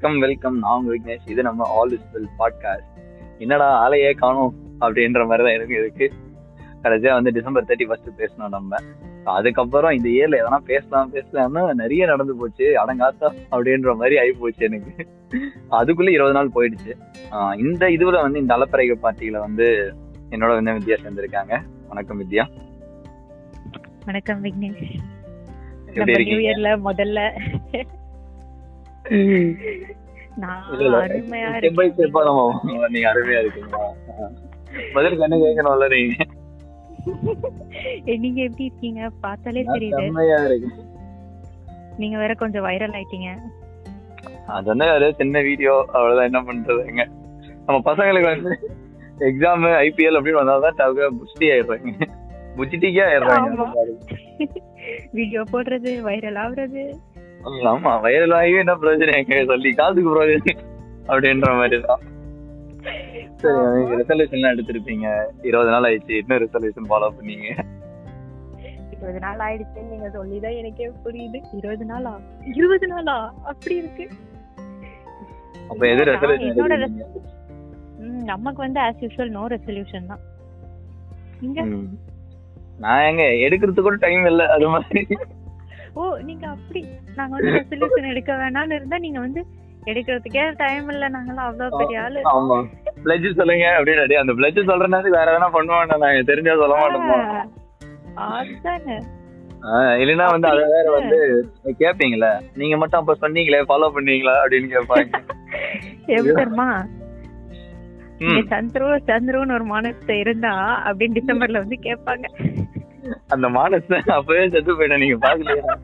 Welcome welcome. நான் உங்க விக்னேஷ். இது நம்ம ஆல் இஸ் வெல் பாட்காஸ்ட் என்னடா ஆளையே காணும் அப்படின்ற மாதிரி தான் எனக்கு இருக்கு. கடைசியா வந்து டிசம்பர் தேர்ட்டி ஃபர்ஸ்ட் பேசணும் நம்ம. அதுக்கப்புறம் இந்த இயர்ல எதனா பேசலாம் பேசலாம்னு நிறைய நடந்து போச்சு. அடங்காத்தா அப்படின்ற மாதிரி ஆகி போச்சு எனக்கு. அதுக்குள்ள இருபது நாள் போயிடுச்சு. இந்த இதுல வந்து இந்த அலப்பறைக பார்ட்டியில வந்து என்னோட வந்து வித்யா சேர்ந்திருக்காங்க. வணக்கம் வித்யா. வணக்கம் விக்னேஷ். முதல்ல. நீங்க அருமையா இருக்கீங்களா பதிலுக்கு என்ன கேட்கணும்ல நீங்க? நீங்க எப்படி இருக்கீங்க? பார்த்தாலே தெரியுது. நீங்க வேற கொஞ்சம் வைரல் ஆயிட்டீங்க. அது ஒரு சின்ன வீடியோ அவ்வளவுதான். என்ன பண்றதுங்க நம்ம பசங்களுக்கு வந்து எக்ஸாம் ஐபிஎல் அப்படின்னு வந்தாதான் டவுக புஷ்டி ஆயிடுறாங்க. புச்சிட்டிக்கே ஆயிடுறாங்க. வீடியோ போடுறது வைரல் ஆகுறது. ஆமா வயதில் ஆகி என்ன பிரயோஜனம்? எங்க சொல்லி காசுக்கு பிரயோஜனம் அப்படின்ற மாதிரி தான் சரி ரெசல்யூஷன் எடுத்திருப்பீங்க. இருபது நாள் ஆயிடுச்சு இன்னும் ரெசல்யூஷன் ஃபாலோ பண்ணீங்க? இருபது நாள் ஆயிடுச்சுன்னு நீங்க சொல்லிதான் எனக்கே புரியுது. இருபது நாளா? இருபது நாளா? அப்படி இருக்கு. அப்ப எது ரெசல்யூஷன் நமக்கு வந்து ஆஸ் யூஷுவல் நோ ரெசல்யூஷன் தான். இங்க. நான் எங்க எடுக்கிறதுக்கு கூட டைம் இல்ல அது மாதிரி. ஓ நீங்க அப்படி நாங்க வந்து ரெசல்யூஷன் எடுக்க வேணாம்னு இருந்தா நீங்க வந்து எடுக்கிறதுக்கே டைம் இல்ல. நாங்களாம் அவ்வளவு பெரிய ஆளு. ஆமா பிளட்ஜ் சொல்லுங்க அப்படின்னு டேய், அந்த பிளட்ஜ் சொல்றனால வேற எதனா பண்ணுவாங்க நாங்க தெரிஞ்சா சொல்ல மாட்டோமா? ஆஹ் இல்லைன்னா வந்து அதை வேற வந்து கேப்பீங்களா? நீங்க மட்டும் அப்ப சொன்னீங்களே ஃபாலோ பண்ணீங்களா அப்படின்னு கேட்பாங்க எப்படி தெரியுமா. இங்க சந்துரு சந்துருன்னு ஒரு மானத்தை இருந்தா அப்படின்னு டிசம்பர்ல வந்து கேட்பாங்க அந்த மானஸ் அப்பவே செத்து போயிட்டேன். நீங்க பாக்கலையா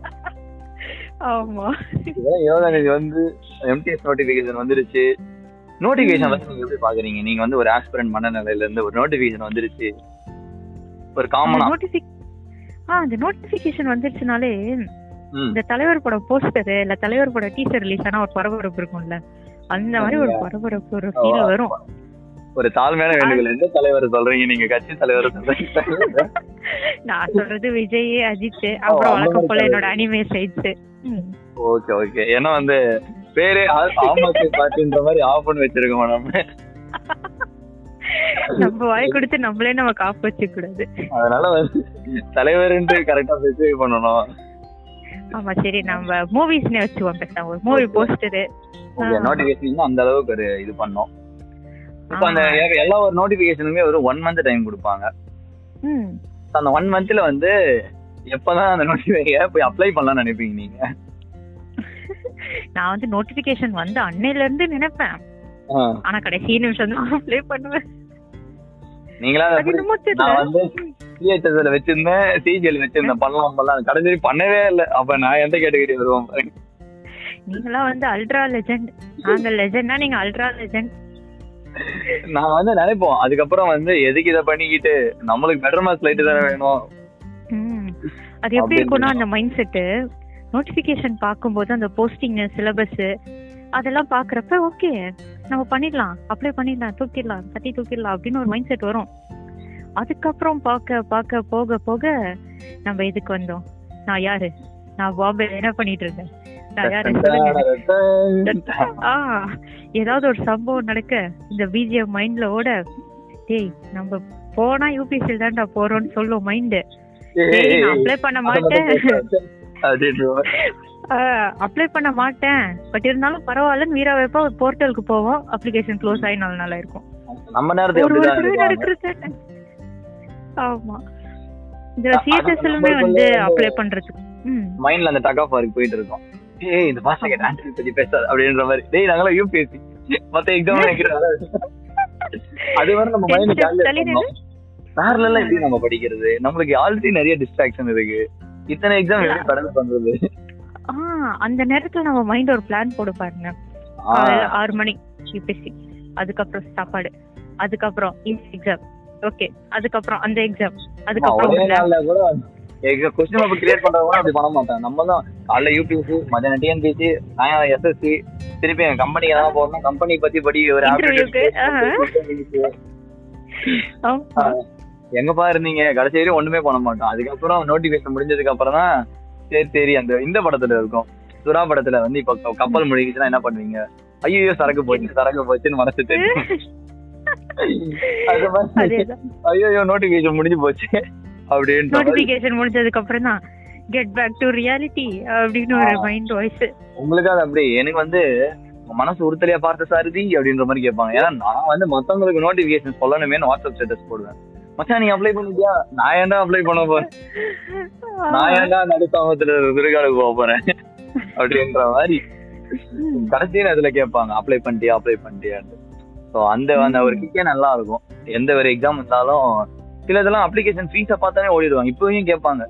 ஆமா. இருபதாம் தேதி வந்து எம்டிஎஸ் நோட்டிபிகேஷன் வந்துருச்சு. நோட்டிபிகேஷன் வந்து நீங்க எப்படி பாக்குறீங்க? நீங்க வந்து ஒரு ஆஸ்பிரண்ட் மனநிலையில இருந்து ஒரு நோட்டிபிகேஷன் வந்துருச்சு. ஒரு காமனா ஆ. அந்த நோட்டிபிகேஷன் வந்துருச்சுனாலே இந்த தலைவர் படம் போஸ்டர் இல்ல தலைவர் படம் டீசர் ரிலீஸ் ஆனா ஒரு பரபரப்பு இருக்கும்ல. அந்த மாதிரி ஒரு பரபரப்பு ஒரு ஃபீல் வரும். ஒரு தாழ்மையான வேண்டுகோள். எந்த தலைவர் சொல்றீங்க? நீங்க கட்சி தலைவர் நான் சொல்றது விஜய் அஜித் அப்புறம் வழக்கம் போல என்னோட அனிமே சைட்ஸ் ஓகே ஓகே. ஏன்னா வந்து பேரே ஆ- ஆம் ஆத்மி பார்ட்டின்ற மாதிரி ஆஃப் பண்ணி வச்சிருக்கோம் நம்ம? நம்ம வாய் கொடுத்து நம்மளே நம்ம காப்பு வச்சுக்க கூடாது அதனால வந்து தலைவர்ன்ட்டு கரெக்டா ஸ்பெசிஃபை பண்ணணும். ஆமா சரி நம்ம மூவிஸ்னே வச்சுவோம் பேசாம. ஒரு மூவி போஸ்டரு நோட்டிபிகேஷன் அந்த அளவுக்கு ஒரு இது பண்ணோம். இப்போ அந்த எல்லா ஒரு நோட்டிபிகேஷனுமே ஒரு ஒன் மந்த் டைம் கொடுப்பாங்க. அந்த ஒன் மந்த்ல வந்து எப்பதான் அந்த நோட்டிஃபிகேஷன் போய் அப்ளை பண்ணலாம்னு நினைப்பீங்க நீங்க? நான் வந்து நோட்டிபிகேஷன் வந்து அன்னையில இருந்து நினைப்பேன். ஆனா கடைசி நிமிஷம் தான் அப்ளை பண்ணுவேன். நீங்களா நான் வந்து சிஹெச்எஸ்ல வச்சிருந்தேன் சிஜிஎல் வச்சிருந்தேன் பண்ணலாம் பண்ணலாம். கடைசி பண்ணவே இல்லை. அப்ப நான் எந்த கேட்டகரி வருவோம் நீங்களா வந்து அல்ட்ரா லெஜெண்ட் நாங்க லெஜெண்ட்னா நீங்க அல்ட்ரா லெஜெண்ட் நான் வந்து நினைப்போம். அதுக்கப்புறம் வந்து எதுக்கு இதை பண்ணிக்கிட்டு? நம்மளுக்கு பெட்டர் மார்க்ஸ் லைட் தானே வேணும். அது எப்படி இருக்கும்னா அந்த மைண்ட் செட்டு நோட்டிபிகேஷன் பார்க்கும்போது அந்த போஸ்டிங் சிலபஸ் அதெல்லாம் பாக்குறப்ப ஓகே நம்ம பண்ணிடலாம். அப்ளை பண்ணிடலாம் தூக்கிடலாம் தட்டி தூக்கிடலாம் அப்படின்னு ஒரு மைண்ட் செட் வரும். அதுக்கப்புறம் பார்க்க பார்க்க போக போக நம்ம இதுக்கு வந்தோம்? நான் யாரு? நான் பாம்பே என்ன பண்ணிட்டு இருந்தேன் ஏதாவது ஒரு சம்பவம் நடக்க இந்த பிஜிஎம் மைண்ட்ல ஓட. டேய் நம்ம போனா யூபிஎஸ்சி தான்டா போறோம்னு சொல்லும் மைண்ட் அப்ளை பண்ண மாட்டேன். அப்ளை பண்ண மாட்டேன். பட் இருந்தாலும் பரவாயில்லன்னு வீரா வைப்பா ஒரு போர்ட்டலுக்கு போவோம். அப்ளிகேஷன் க்ளோஸ் ஆகி நாலு நாளா இருக்கும். நம்ம ஆமா. அது சிஎஸ்எஸ்லுமே வந்து அப்ளை பண்றதுக்கு. மைண்ட்ல அந்த டக் ஆஃப் வரைக்கும் போயிட்டு இருக்கோம். ஏய் இந்த செகண்ட் ஆன்சர் பத்தி பேசாது அப்படின்ற மாதிரி. டேய் நாங்களாம் யூபிஎஸ்சி மத்த எக்ஸாம் அது வரை நம்ம மைண்ட் ஜாலியா பேரலாம் எப்படி நம்ம படிக்கிறது? நம்மளுக்கு ஆல்ரெடி நிறைய டிஸ்ட்ராக்ஷன் இருக்கு. இத்தனை எக்ஸாம் எப்படி கடந்து பண்றது? அந்த நேரத்துல நம்ம மைண்ட் ஒரு பிளான் போடு பாருங்க. ஆறு மணி. யூபிஎஸ்சி அதுக்கப்புறம் சாப்பாடு. அதுக்கப்புறம் எக்ஸாம் ஓகே அதுக்கப்புறம் அந்த எக்ஸாம் அதுக்கப்புறம் கூட கொஸ்டின் பேப்பர் கிரியேட் பண்றவங்க அப்படி பண்ண மாட்டாங்க. நம்ம தான் காலைல யூபிஎஸ்சி மத்தியானம் டிஎன்பிசி நான் எஸ்எஸ்சி திருப்பி என் கம்பெனிக்கு எதாவது போறோம்னா கம்பெனி பத்தி படி ஒரு. எங்கப்பா இருந்தீங்க? கடைசி வரையும் ஒண்ணுமே பண்ண மாட்டோம். அதுக்கப்புறம் நோட்டிபிகேஷன் முடிஞ்சதுக்கு அப்புறம் தான் சரி சரி அந்த இந்த படத்துல இருக்கும். சுறா படத்துல வந்து இப்ப கப்பல் முழுகிச்சுன்னா என்ன பண்ணுவீங்க? ஐயோ சரக்கு போச்சு சரக்கு போச்சுன்னு மனசு தெரியும். ஐயோ நோட்டிபிகேஷன் முடிஞ்சு போச்சு. அப்படின்ற மாதிரி நோட்டிபிகேஷன் முடிஞ்சதுக்கு அப்புறம் தான். கெட் பேக் டு ரியாலிட்டி அப்படின்னு ஒரு மைண்ட் வாய்ஸ் உங்களுக்கு அது அப்படி எனக்கு வந்து மனசு உறுத்தலையா பார்த்த சாரதி அப்படின்ற மாதிரி கேட்பாங்க. ஏன்னா நான் வந்து மத்தவங்களுக்கு நோட்டிபிகேஷன் சொல்லணுமேனு வாட்ஸ்அப் ஸ்டேட்டஸ் போடுவேன். மச்சான் நீ அப்ளை பண்ணிட்டியா? நான் ஏன்டா அப்ளை பண்ண போறேன்? நான் ஏன்டா நடுத்தாமத்துல விருகாடுக்கு போக போறேன்? அப்படின்ற மாதிரி. கடைசியில அதுல கேட்பாங்க அப்ளை பண்ணிட்டியா அப்ளை பண்ணிட்டியான்னு ஸோ அந்த அந்த ஒரு கிக்கே நல்லா இருக்கும் எந்த ஒரு எக்ஸாம் இருந்தாலும் சில இதெல்லாம் அப்ளிகேஷன் ஃபீஸை பார்த்தாலே ஓடிடுவாங்க. இப்பவும் கேட்பாங்க.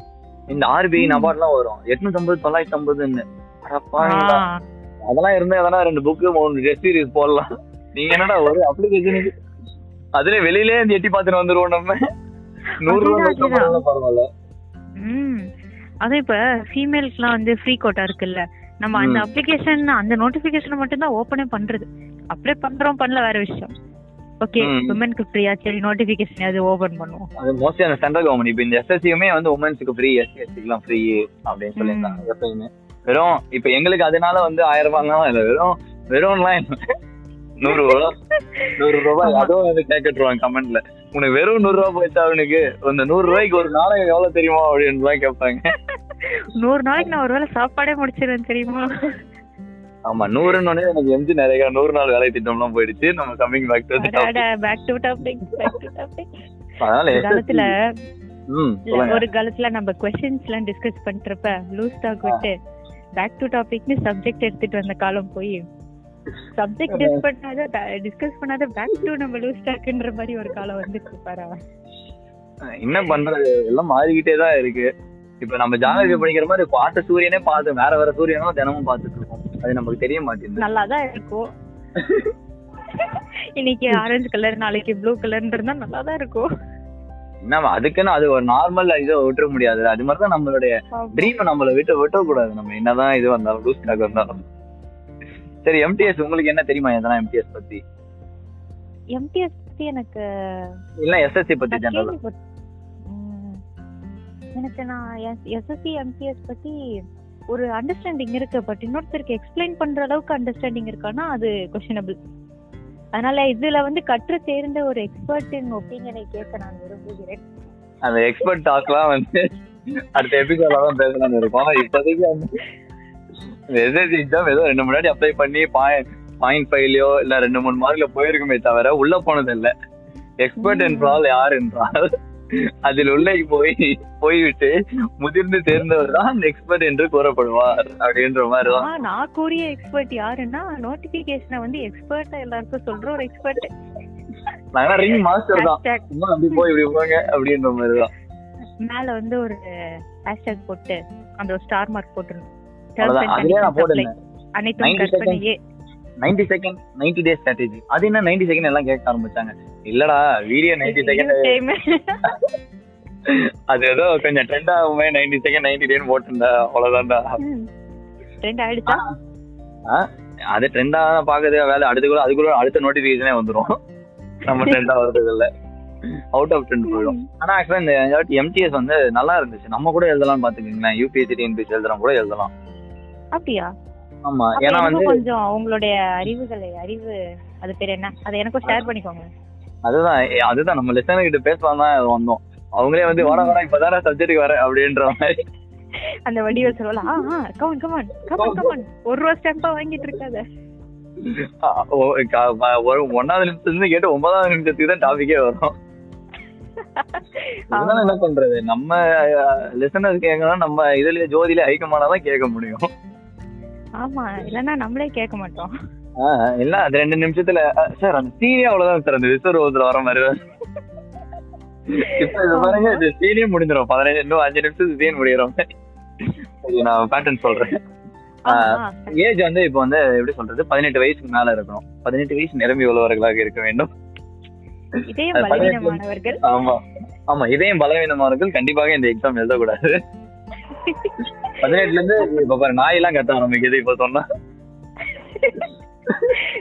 இந்த ஆர்பிஐ ம். நபார்ட்லாம் வரும். எட்நூத்தி ஐம்பது தொள்ளாயிரத்தி ஐம்பதுன்னு. அதெல்லாம் இருந்தா எதனா ரெண்டு புக்கு மூணு டெஸ்ட் சீரிஸ் போடலாம். நீங்க என்னடா ஒரு அப்ளிகேஷனுக்கு அதுல வெளியிலே இருந்து எட்டி பார்த்துட்டு வந்துருவோம் நம்ம. நூறு பரவாயில்ல. அதுவும் இப்ப ஃபீமேல்ஸ்லாம் வந்து ஃப்ரீ கோட்டா இருக்குல்ல. நம்ம அந்த. அப்ளிகேஷன் அந்த நோட்டிபிகேஷன் மட்டும் தான் ஓபனே பண்றது. அப்ளை பண்றோம் பண்ணல வேற விஷயம். ஓகே ம். விமனுக்கு ஃப்ரீயா சரி நோட்டிபிகேஷன் அது ஓபன் பண்ணுவோம். அது மோஸ்ட்லி அந்த சென்ட்ரல் கவர்மெண்ட் இப்போ இந்த எஸ்எஸ்சியுமே வந்து உமன்ஸுக்கு ஃப்ரீ எஸ்சி எஸ்சிக்குலாம் ஃப்ரீ அப்படின்னு சொல்லியிருந்தாங்க எப்பயுமே. வெறும் இப்போ எங்களுக்கு அதனால வந்து ஆயிரம் ரூபாய்லாம் இல்லை. வெறும் வெறும்லாம். நூறு ரூபா. நூறு ரூபாய். அதுவும் வந்து கேட்டுருவாங்க கமெண்ட்ல உனக்கு வெறும் நூறு ரூபாய் போயிட்டா அவனுக்கு? அந்த நூறு ரூபாய்க்கு ஒரு நாளைக்கு எவ்வளவு தெரியுமா? அப்படின்னு கேட்பாங்க. நூறு நாளைக்கு நான் ஒருவேளை சாப்பாடே முடிச்சிருவேன் தெரியுமா? ஆமா நூறுன்னு எனக்கு எம்ஜி நிறைய நூறு நாள் வேலை திட்டம்லாம் போயிடுச்சு. நம்ம coming back to back to topic back to topic அதனால காலத்துல ஒரு காலத்துல நம்ம கொஸ்டின்ஸ் எல்லாம் டிஸ்கஸ் பண்றப்ப லூஸ் டாக் விட்டு பேக் டு டாபிக்னு சப்ஜெக்ட் எடுத்துட்டு வந்த காலம் போய் சப்ஜெக்ட் டிஸ்கஸ் பண்ணாத டிஸ்கஸ் பண்ணாத பேக் டு நம்ம லூஸ் டாக்ன்ற மாதிரி ஒரு காலம் வந்துச்சு பாரு. என்ன பண்றது? எல்லாம் மாறிக்கிட்டே தான் இருக்கு. இப்ப நம்ம ஜாகிரபி படிக்கிற மாதிரி பார்த்த சூரியனே பார்த்து வேற வேற சூரியனும் தினமும் பார்த்துட்டு இருக்கோம் அது நமக்கு தெரிய மாட்டேங்குது. நல்லா தான் இருக்கும். இன்னைக்கு ஆரஞ்சு கலர் நாளைக்கு ப்ளூ கலர்னு இருந்தா நல்லா தான் இருக்கும். என்ன அதுக்குன்னு அது ஒரு நார்மல் இதை விட்டுற முடியாது அது மாதிரி தான் நம்மளுடைய ட்ரீம் நம்மள விட்டு விட்டக்கூடாது. நம்ம என்னதான் இது வந்தாலும் லூஸ் டாக் வந்தாலும் சரி எம்டிஎஸ் உங்களுக்கு என்ன தெரியுமா? எதனா எம்டிஎஸ் பத்தி? எம்டிஎஸ் பத்தி எனக்கு இல்ல எஸ்எஸ்சி பத்தி ஜெனரல். எனக்கு நான் எஸ்எஸ்சி எம்டிஎஸ் பத்தி ஒரு அண்டர்ஸ்டாண்டிங் இருக்கு பட் இன்னொருத்தருக்கு எக்ஸ்பிளைன் பண்ற அளவுக்கு அண்டர்ஸ்டாண்டிங் இருக்கானா அது கொஸ்டினபிள் அதனால இதுல வந்து கற்று தேர்ந்த ஒரு எக்ஸ்பர்ட்டின் ஒப்பீனியனை கேட்க நான் விரும்புகிறேன். அந்த எக்ஸ்பர்ட் டாக்லாம் வந்து அடுத்த எபிசோட்ல தான் பேசலாம்னு இருக்கோம். இப்போதைக்கு வந்து எஸ்எஸ்சி எக்ஸாம் ஏதோ ரெண்டு முன்னாடி அப்ளை பண்ணி பாயிண்ட் பாயிண்ட் ஃபைவ்லயோ இல்ல ரெண்டு மூணு மார்க்ல போயிருக்குமே தவிர உள்ள போனது இல்ல எக்ஸ்பர்ட். என்றால் யார் என்றால் அதில் உள்ளே போய் போய்விட்டு முதிர்ந்து தேர்ந்தவர் தான் எக்ஸ்பர்ட் என்று கூறப்படுவார் அப்படின்ற மாதிரி தான். நான் கூறிய எக்ஸ்பர்ட் யாருன்னா நோட்டிபிகேஷனை வந்து எக்ஸ்பர்ட்டா எல்லாருக்கும் சொல்ற ஒரு எக்ஸ்பர்ட் நாங்க ரிங் மாஸ்டர் தான். சும்மா அப்படி போய் இப்படி போங்க அப்படின்ற மாதிரி தான். மேல வந்து ஒரு ஹேஷ்டேக் போட்டு அந்த ஒரு ஸ்டார் மார்க் அவ்வளவுதான். அதுலயே நான் போட்டிருந்தேன். அனைத்தும் 90 கற்பனையே. Ninety second ninety days strategy அது என்ன நைன்டி செகண்ட் எல்லாம் கேட்க ஆரம்பிச்சாங்க. இல்லடா வீடியோ நைன்டி செகண்ட். அது ஏதோ கொஞ்சம் ட்ரெண்ட் ஆகுமே நைன்டி செகண்ட் நைன்டி டேன்னு போட்டிருந்தா அவ்வளவுதான்டா. Trend ஆயிடுச்சா? அது ட்ரெண்டா பாக்குறது வேலை அடுத்துக்குள்ள அதுக்குள்ள அடுத்த நோட்டிபிகேஷனே வந்துரும். நம்ம ட்ரெண்டா வர்றது இல்ல அவுட் ஆஃப் ட்ரெண்ட் போயிடும். ஆனா ஆக்சுவலா இந்த எம்டிஎஸ் வந்து நல்லா இருந்துச்சு. நம்ம கூட எழுதலாம் பாத்துக்கீங்களேன். யூபிஎஸ்சி டிஎன்பிஎஸ்சி எழுதுறோம் கூட எழுதலாம். அப்படியா? ஆமா ஏன்னா வந்து கொஞ்சம் உங்களுடைய அறிவுகளை அறிவு அது பேர் என்ன? அதை எனக்கும் ஷேர் பண்ணிக்கோங்க. அதுதான் அதுதான் நம்ம லெசன் கிட்ட பேசலாம் தான் வந்தோம். அவங்களே வந்து வர வர இப்பதானே சப்ஜெக்ட்டுக்கு வர அப்படின்ற மாதிரி. அந்த வடிவ சொல்லல ஆ ஆ come on come on come on come on ஒரு ரூபா ஸ்டாம்பா வாங்கிட்டு இருக்காத. ஒரு ஒன்னாவது நிமிஷத்துல இருந்து கேட்டு ஒன்பதாவது நிமிஷத்துக்கு தான் டாபிக்கே வரும். இதனால என்ன பண்றது? நம்ம லிசனர்ஸ் கேட்கணும் நம்ம இதுல ஜோதியில ஐக்கமானாதான் கேட்க முடியும். ஆமா இல்லன்னா நம்மளே கேட்க மாட்டோம். இல்ல அது ரெண்டு நிமிஷத்துல சார் அந்த சீனே அவ்வளவுதான் சார் அந்த விஸ்வரூபத்துல வர மாதிரி. இப்ப இது பாருங்க இது சீனே முடிஞ்சிடும் பதினஞ்சு இன்னும் அஞ்சு நிமிஷத்துக்கு சீன் சரி நான் பேட்டர்ன் சொல்றேன். ஏஜ் வந்து இப்போ வந்து எப்படி சொல்றது? பதினெட்டு வயசுக்கு மேல இருக்கணும். பதினெட்டு வயசு நிரம்பி உள்ளவர்களாக இருக்க வேண்டும். ஆமா ஆமா இதயம் பலவீனமானவர்கள் கண்டிப்பாக இந்த எக்ஸாம் எழுதக்கூடாது. பதினெட்டுல இருந்து இப்ப பாரு நாய் எல்லாம் கத்த ஆரம்பிக்குது இப்ப சொன்னா.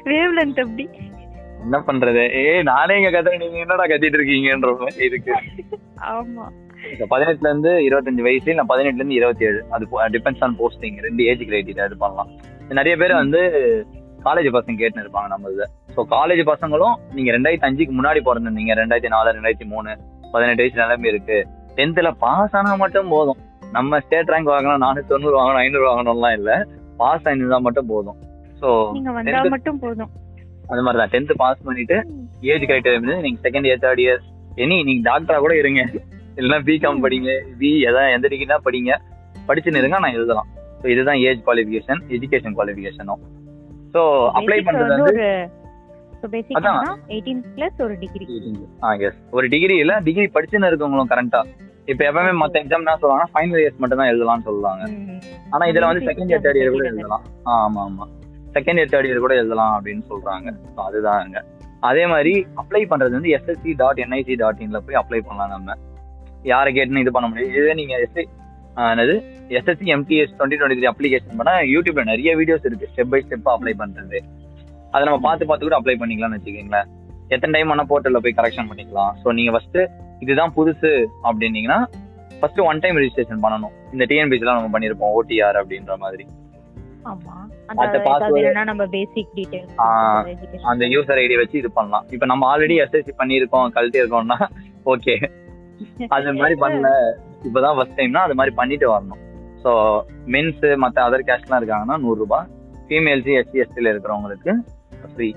வேவ் லென்த் அப்படி. என்ன பண்றது? ஏய் நானே இங்க கத்துறேன். நீங்க என்னடா கத்திட்டு இருக்கீங்கன்ற இருக்கு. ஆமா. பதினெட்டுல இருந்து இருபத்தஞ்சு வயசு இல்ல பதினெட்டுல இருந்து இருபத்தி ஏழு அது டிபெண்ட்ஸ் ஆன் போஸ்டிங் ரெண்டு ஏஜ் கிரைட்டீரியா இது பண்ணலாம். நிறைய பேர் வந்து காலேஜ் பசங்க கேட்டுன்னு இருப்பாங்க நம்ம இதை. ஸோ காலேஜ் பசங்களும் நீங்க ரெண்டாயிரத்தி அஞ்சுக்கு முன்னாடி பிறந்திருந்தீங்க. ரெண்டாயிரத்தி நாலு ரெண்டாயிரத்தி மூணு பதினெட்டு வயசு நிலைமை இருக்கு. டென்த்ல பாஸ் ஆனா மட்டும் போதும். நம்ம ஸ்டேட் ரேங்க் வாங்கணும் நானூத்தி தொண்ணூறு வாங்கணும் ஐநூறு வாங்கணும்லாம் இல்ல. பாஸ் ஆயிருந்தா மட்டும் போதும். Tenth- மட்டும் போதும். அது மாதிரி தான் டென்த் பாஸ் பண்ணிட்டு ஏஜ் கிரைட்டீரியா நீங்க second year third year any நீங்க டாக்டரா கூட இருங்க. இல்லைன்னா பிகாம் படிங்க பி எதாவது எந்த டிகிரினா படிங்க. படிச்சுன்னு இருங்க நான் எழுதலாம். ஸோ இதுதான் ஏஜ் குவாலிஃபிகேஷன் எஜுகேஷன் குவாலிஃபிகேஷனும் ஸோ அப்ளை பண்றது வந்து ஒரு டிகிரி இல்ல டிகிரி படிச்சுன்னு இருக்கவங்களும் கரெக்டா இப்ப எப்பவுமே மத்த எக்ஸாம் என்ன சொல்லுவாங்கன்னா ஃபைனல் இயர்ஸ் மட்டும் தான் எழுதலாம்னு சொல்லுவாங்க. ஆனா இதுல வந்து செகண்ட் இயர் தேர்ட் இயர் கூட எழுதலாம். ஆமா ஆமா. செகண்ட் இயர் தேர்ட் இயர் கூட எழுதலாம் அப்படின்னு சொல்றாங்க. அதுதாங்க அதே மாதிரி அப்ளை பண்றது வந்து எஸ்எஸ்சி டாட் என்ஐசி டாட் இன்ல போய் அப்ளை பண்ணலாம் நம்ம. யாரை கேட்டுன்னு இது பண்ண முடியும் இதே நீங்க எஸ்ஐ என்னது? SSC MTS twenty twenty three application பண்ணா யூடியூப்ல நிறைய வீடியோஸ் இருக்கு. ஸ்டெப் பை ஸ்டெப் அப்ளை பண்றது. அதை நம்ம பார்த்து பார்த்து கூட அப்ளை பண்ணிக்கலாம்னு வச்சுக்கோங்களேன். எத்தனை டைம் வேணா போர்ட்டல்ல போய் கரெக்ஷன் பண்ணிக்கலாம். ஸோ நீங்க ஃபர்ஸ்ட் இதுதான் புதுசு அப்படின்னீங்கன்னா ஃபர்ஸ்ட் ஒன் டைம் ரெஜிஸ்ட்ரேஷன் பண்ணணும். இந்த டிஎன்பிசிலாம் நம்ம பண்ணியிருப்போம் ஓடிஆர் அப்படின்ற மாதிரி. அந்த யூசர் ஐடி வச்சு இது பண்ணலாம். இப்போ நம்ம ஆல்ரெடி எஸ்எஸ்சி பண்ணியிருக்கோம் கழட்டி இருக்கோம்னா ஓகே அது மாதிரி பண்ணல. இப்போதான் ஃபர்ஸ்ட் டைம்னா அது மாதிரி பண்ணிட்டு வரணும். ஸோ மென்ஸ் மற்ற அதர் கேஸ்ட்லாம் இருக்காங்கன்னா நூறுரூபா ஃபீமேல்ஸ் எஸ்சி எஸ்டியில் இருக்கிறவங்களுக்கு ஃப்ரீ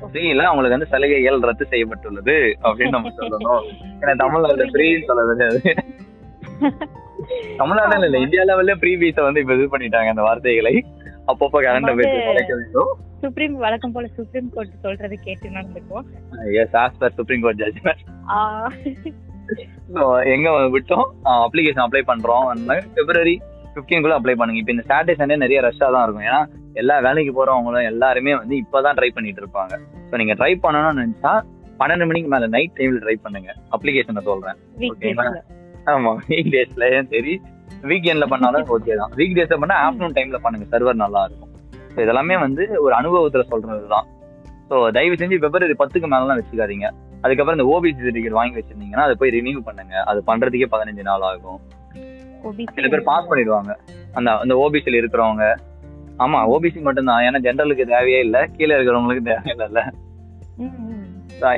ஃப்ரீல அவங்களுக்கு வந்து சலுகைகள் ரத்து செய்யப்பட்டுள்ளது அப்படின்னு நம்ம சொல்லணும். ஏன்னா தமிழ்நாடு ஃப்ரீன்னு சொல்ல முடியாது தமிழ்நாடுல இல்ல இந்தியா லெவல்ல ஃப்ரீ பீஸை வந்து இப்ப இது பண்ணிட்டாங்க அந்த வார்த்தைகளை. அப்பப்போ கரண்ட் பேசி சுப்ரீம் வழக்கம் போல சுப்ரீம் கோர்ட் சொல்றது கேட்டு நடந்துக்குவோம். Yes as per supreme court judgement எங்க விட்டோம்? அப்ளிகேஷன் அப்ளை பண்றோம். பிப்ரவரி குள்ள அப்ளை பண்ணுங்க. இப்போ இந்த சாட்டர்டே சண்டே நிறைய ரஷ்ஷாக தான் இருக்கும். ஏன்னா எல்லா வேலைக்கு போறவங்களும் எல்லாருமே வந்து இப்பதான் ட்ரை பண்ணிட்டு இருப்பாங்க. ஸோ நீங்க ட்ரை பண்ணணும்னு நினைச்சா பன்னெண்டு மணிக்கு மேல நைட் டைம்ல ட்ரை பண்ணுங்க. அப்ளிகேஷனை சொல்றேன். ஆமா வீக் டேஸ்லயும் சரி. வீக்கெண்ட்ல பண்ணாலும் ஓகே தான். வீக் டேஸ்ல பண்ணா ஆஃப்டர்நூன் டைம்ல பண்ணுங்க. சர்வர் நல்லா இருக்கும். இதெல்லாமே வந்து ஒரு அனுபவத்துல சொல்றது தான் ஸோ தயவு செஞ்சு பிப்ரவரி பத்துக்கு மேலாம் வச்சுக்காதீங்க. அதுக்கப்புறம் இந்த ஓபிசி சர்டிஃபிகேட் வாங்கி வச்சிருந்தீங்கன்னா அதை போய் ரினியூ பண்ணுங்க. அது பண்றதுக்கே பதினஞ்சு நாள் ஆகும். சில பேர் பாஸ் பண்ணிடுவாங்க. அந்த அந்த ஓபிசியில் இருக்கிறவங்க ஆமா ஓபிசி மட்டும்தான். ஏன்னா ஜென்ரலுக்கு தேவையே இல்லை. கீழே இருக்கிறவங்களுக்கு தேவையில்லைல்ல.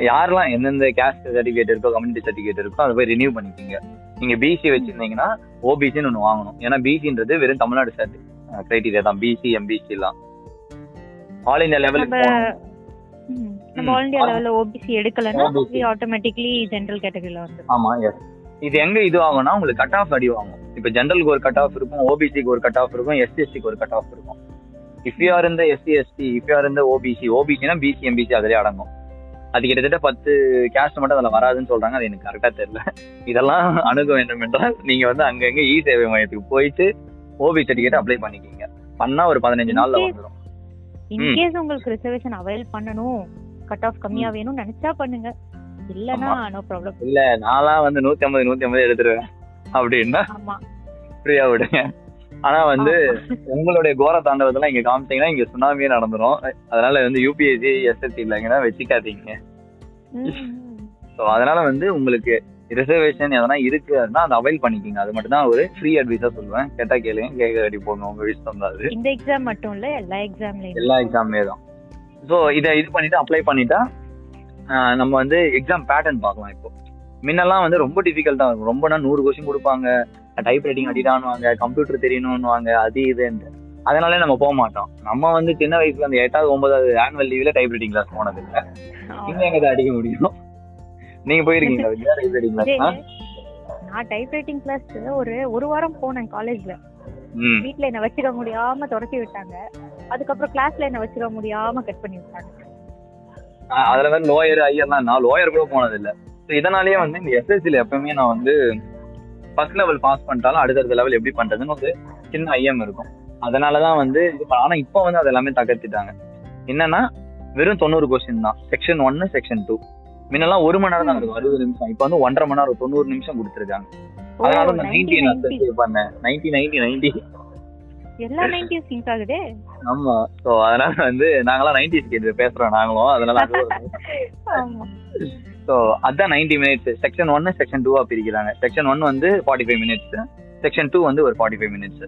யாரெல்லாம் எந்தெந்த கேஸ்ட் சர்டிஃபிகேட் இருக்கோ கம்யூனிட்டி சர்டிஃபிகேட் இருக்கோ அதை போய் ரினியூ பண்ணிக்கிங்க. நீங்க பிசி வச்சிருந்தீங்கன்னா ஓபிசின்னு ஒன்று வாங்கணும். ஏன்னா பிசின்றது வெறும் தமிழ்நாடு சர்டி கிரைட்டீரியா தான். பிசி எம்பிசி எல்லாம். ஆல் இந்தியா லெவலுக்கு நம்ம. ஆல் இந்தியா லெவல்ல ஓபிசி எடுக்கலன்னா OBC. ஆட்டோமேட்டிக்லி ஜெனரல் கேட்டகரியில வந்துடும் ஆமா எஸ் இது எங்க இது ஆகும்னா உங்களுக்கு கட் ஆஃப் அடி வாங்கும். இப்போ ஜென்ரலுக்கு ஒரு கட் ஆஃப் இருக்கும் ஓபிசிக்கு ஒரு கட் ஆஃப் இருக்கும் எஸ்சிஎஸ்டிக்கு ஒரு கட் ஆஃப் இருக்கும். இஃப் யூ ஆர் இந்த SC ST if you are இந்த ஓபிசி ஓபிசினா பிசி எம்பிசி அதிலே அடங்கும். அது கிட்டத்தட்ட பத்து கேஸ்ட் மட்டும் அதில் வராதுன்னு சொல்றாங்க. அது எனக்கு கரெக்டாக தெரியல. இதெல்லாம் அணுக வேண்டும் என்றால் நீங்க வந்து அங்கங்க இ சேவை மையத்துக்கு போயிட்டு ஓபி சர்டிஃபிகேட் அப்ளை பண்ணிக்கிங்க. பண்ணா ஒரு பதினஞ்சு நாள்ல. வந்துடும் இன்கேஸ் உங்களுக்கு ரிசர்வேஷன் அவைல் பண்ணணும். கட் ஆஃப் கம்மியா வேணும்னு நினைச்சா பண்ணுங்க. இல்லனா நோ ப்ராப்ளம் இல்ல நான்லாம் வந்து நூத்தி ஐம்பது நூத்தி ஐம்பது எடுத்துருவேன். அப்படின்னா ஆமா. ஃப்ரீயா விடுங்க. ஆனா வந்து உங்களுடைய கோர தாண்டவத்தெல்லாம் இங்க காமிச்சீங்கன்னா இங்க சுனாமியே நடந்துரும். அதனால வந்து யூபிஎஸ்சி எஸ்எஸ்சி இல்லைங்கன்னா வச்சுக்காதீங்க. ஸோ அதனால வந்து உங்களுக்கு ரிசர்வேஷன் எதனா இருக்கு அப்படின்னா அதை அவைல் பண்ணிக்கிங்க. அது மட்டும் தான் ஒரு ஃப்ரீ அட்வைஸா சொல்லுவேன். கேட்டா கேளுங்க கேட்க ரெடி போடணும். உங்க விஷயம் தான் அது இந்த எக்ஸாம் மட்டும் இல்ல எல்லா எக்ஸாம்லயும் எல்லா எக்ஸாமே தான். ஸோ இதை இது பண்ணிட்டு அப்ளை பண்ணிட்டா நம்ம வந்து எக்ஸாம் பேட்டர்ன் பார்க்கலாம் இப்போ. முன்னெல்லாம் வந்து ரொம்ப டிஃபிகல்ட்டா இருக்கும். ரொம்பனா நூறு கொஸ்டின் கொடுப்பாங்க. டைப் ரைட்டிங் அடிடான்னுவாங்க கம்ப்யூட்டர் தெரியணும்னுவாங்க அது இதுன்ட்டு அதனாலே நம்ம போக மாட்டோம். நம்ம வந்து சின்ன வயசுல அந்த எட்டாவது ஒன்பதாவது ஆனுவல் லீவ்ல டைப் ரைட்டிங் கிளாஸ் போனது இல்லை. இங்க எங்க அடிக்க முடியும்? நீங்க போயிருக்கீங்களா டைப் ரைட்டிங் கிளாஸ் நான் டைப் ரைட்டிங் கிளாஸ் ஒரு ஒரு வாரம் போனேன் காலேஜ்ல வீட்ல என்ன வச்சுக்க முடியாம துரத்தி விட்டாங்க. அதுக்கப்புறம் கிளாஸ்ல என்ன வச்சுக்க முடியாம கட் பண்ணி விட்டாங்க. அதுல வந்து லோயர் ஐயர்லாம் நான் லோயர் கூட போனது இல்ல. இதனாலேயே வந்து இந்த எஸ்எஸ்சில எப்பவுமே நான் வந்து ஃபர்ஸ்ட் லெவல் பாஸ் பண்ணிட்டாலும் அடுத்தடுத்த லெவல் எப்படி பண்றதுன்னு ஒரு சின்ன ஐயம் இருக்கும். அதனாலதான் வந்து ஆனா இப்போ வந்து அது எல்லாமே தகர்த்திட்டாங்க. என்னன்னா வெறும் தொண்ணூறு கொஸ்டின் தான். செக்ஷன் ஒன்னு செக்ஷன் டூ முன்னெல்லாம் ஒரு மணி நேரம் தான் இருக்கும். அறுபது நிமிஷம். இப்போ வந்து ஒன்றரை மணி நேரம் தொண்ணூறு நிமிஷம் கொடுத்துருக்காங்க. அதனால 90, நைன்டி நான் 90. save பண்ணேன். நைன்டி நைன்டி நைன்டி எல்லா நைன்டியும் சிங்க் ஆகுதே? ஆமா. ஸோ அதனால வந்து நாங்களாம் நைன்டிஸ் கேட்டு பேசுறோம் நாங்களும். அதனால ஸோ அதான் நைன்டி மினிட்ஸ் செக்ஷன் ஒன்னு செக்ஷன் டூவா பிரிக்கிறாங்க. செக்ஷன் ஒன் வந்து forty five minutes section two வந்து ஒரு ஃபார்ட்டி ஃபைவ் மினிட்ஸ்